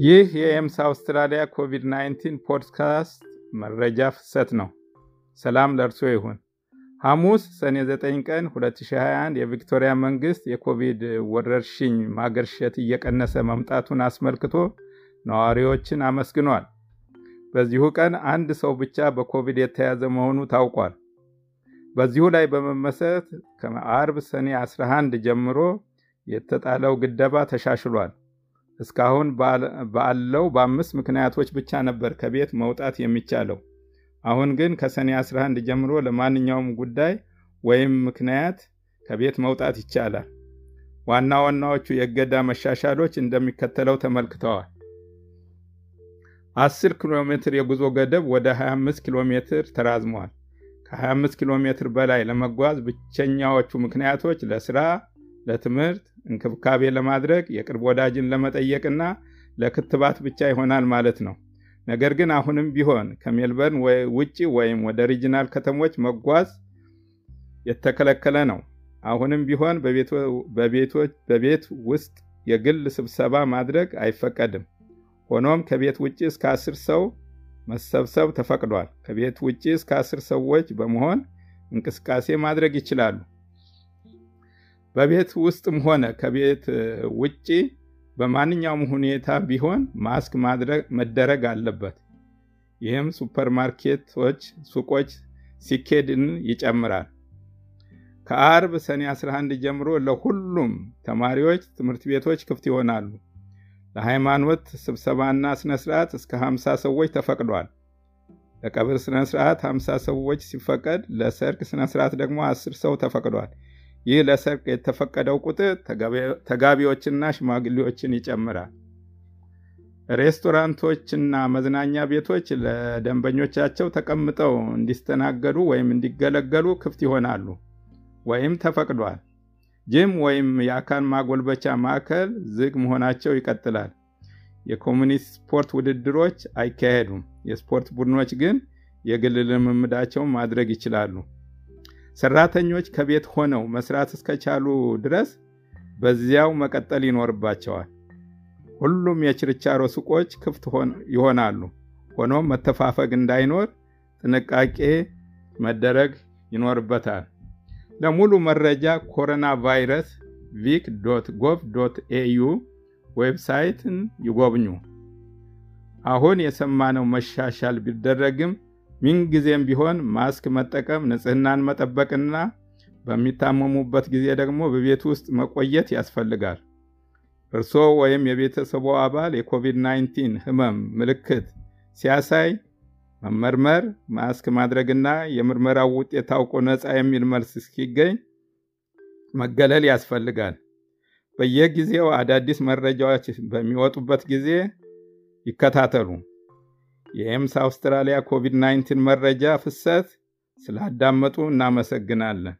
ይህ የኤምስ አውስትራሊያ ኮቪድ-19 ፖድካስት መረጃ ፍሰት ነው። ሰላም ለእርሶ ይሁን። ሐሙስ ሰኔ 9 ቀን 2021 የቪክቶሪያ መንግስት የኮቪድ ወረርሽኝ ማገርሸት እየቀነሰ መምጣቱን አስመልክቶ ነዋሪዎችን አመስግኗል። በዚሁ ቀን አንድ ሰው ብቻ በኮቪድ የተያዘ መሆኑ ታውቋል። በዚሁ ላይ በመመሰረት ከአርብ ሰኔ 11 ጀምሮ የተጣለው ግደባ ተሻሽሏል። እስካሁን ባለው በአምስት ምክንያቶች ብቻ ነበር ከቤት መውጣት የሚቻለው። አሁን ግን ከሰኔ 11 ጀምሮ ለማንኛውም ጉዳይ ወይም ምክንያት ከቤት መውጣት ይቻላል። ዋና ዋናዎቹ የእገዳ መሻሻሎች እንደሚከተለው ተመልክተዋል። 10 ኪሎ ሜትር የጉዞ ገደብ ወደ 25 ኪሎ ሜትር ተራዝሟል። ከ25 ኪሎ ሜትር በላይ ለመጓዝ ብቸኛዎቹ ምክንያቶች ለስራ፣ ለትምህርት፣ እንክብካቤ ለማድረግ፣ የቅርብ ወዳጅን ለመጠየቅና ለክትባት ብቻ ይሆናል ማለት ነው። ነገር ግን አሁንም ቢሆን ከሜልበርን ውጭ ወይም ወደ ሪጂናል ከተሞች መጓዝ የተከለከለ ነው። አሁንም ቢሆን በቤት ውስጥ የግል ስብሰባ ማድረግ አይፈቀድም። ሆኖም ከቤት ውጭ እስከ አስር ሰው መሰብሰብ ተፈቅዷል። ከቤት ውጭ እስከ አስር ሰዎች በመሆን እንቅስቃሴ ማድረግ ይችላሉ። በቤት ውስጥም ሆነ ከቤት ውጭ በማንኛውም ሁኔታ ቢሆን ማስክ መደረግ አለበት። ይህም ሱፐርማርኬቶች፣ ሱቆች ሲኬድም ይጨምራል። ከአርብ ሰኔ 11 ጀምሮ ለሁሉም ተማሪዎች ትምህርት ቤቶች ክፍት ይሆናሉ። ለሃይማኖት ስብሰባና ስነስርዓት እስከ 50 ሰዎች ተፈቅዷል። ለቀብር ስነስርዓት 50 ሰዎች ሲፈቀድ ለሰርግ ስነስርዓት ደግሞ 10 ሰው ተፈቅዷል። ይህ ለሰርግ የተፈቀደው ቁጥር ተጋቢዎችና ሽማግሌዎችን ይጨምራል። ሬስቶራንቶችና መዝናኛ ቤቶች ለደንበኞቻቸው ተቀምጠው እንዲስተናገዱ ወይም እንዲገለገሉ ክፍት ይሆናሉ ወይም ተፈቅዷል። ጂም ወይም የአካል ማጎልበቻ ማዕከል ዝግ መሆናቸው ይቀጥላል። የኮሚኒቲ ስፖርት ውድድሮች አይካሄዱም። የስፖርት ቡድኖች ግን የግል ልምምዳቸውን ማድረግ ይችላሉ። ሰራተኞች ከቤት ሆነው መስራት እስከቻሉ ድረስ በዚያው መቀጠል ይኖርባቸዋል። ሁሉም የችርቻሮ ሱቆች ክፍት ይሆናሉ። ሆኖም መተፋፈግ እንዳይኖር ጥንቃቄ መደረግ ይኖርበታል። ለሙሉ መረጃ ኮሮና ቫይረስ vic dot gov dot au website ን ይጎብኙ። አሁን የሰማነው መሻሻል ቢደረግም ምንጊዜም ቢሆን ማስክ መጠቀም፣ ንጽህናን መጠበቅና በሚታመሙበት ጊዜ ደግሞ በቤት ውስጥ መቆየት ያስፈልጋል። እርስዎ ወይም የቤተሰቦ አባል የኮቪድ-19 ህመም ምልክት ሲያሳይ መመርመር፣ ማስክ ማድረግና የምርመራው ውጤት ታውቆ ነፃ የሚል መልስ እስኪገኝ መገለል ያስፈልጋል። በየጊዜው አዳዲስ መረጃዎች በሚወጡበት ጊዜ ይከታተሉ። የኤምስ አውስትራሊያ ኮቪድ-19 መረጃ ፍሰት ስላዳመጡ እናመሰግናለን።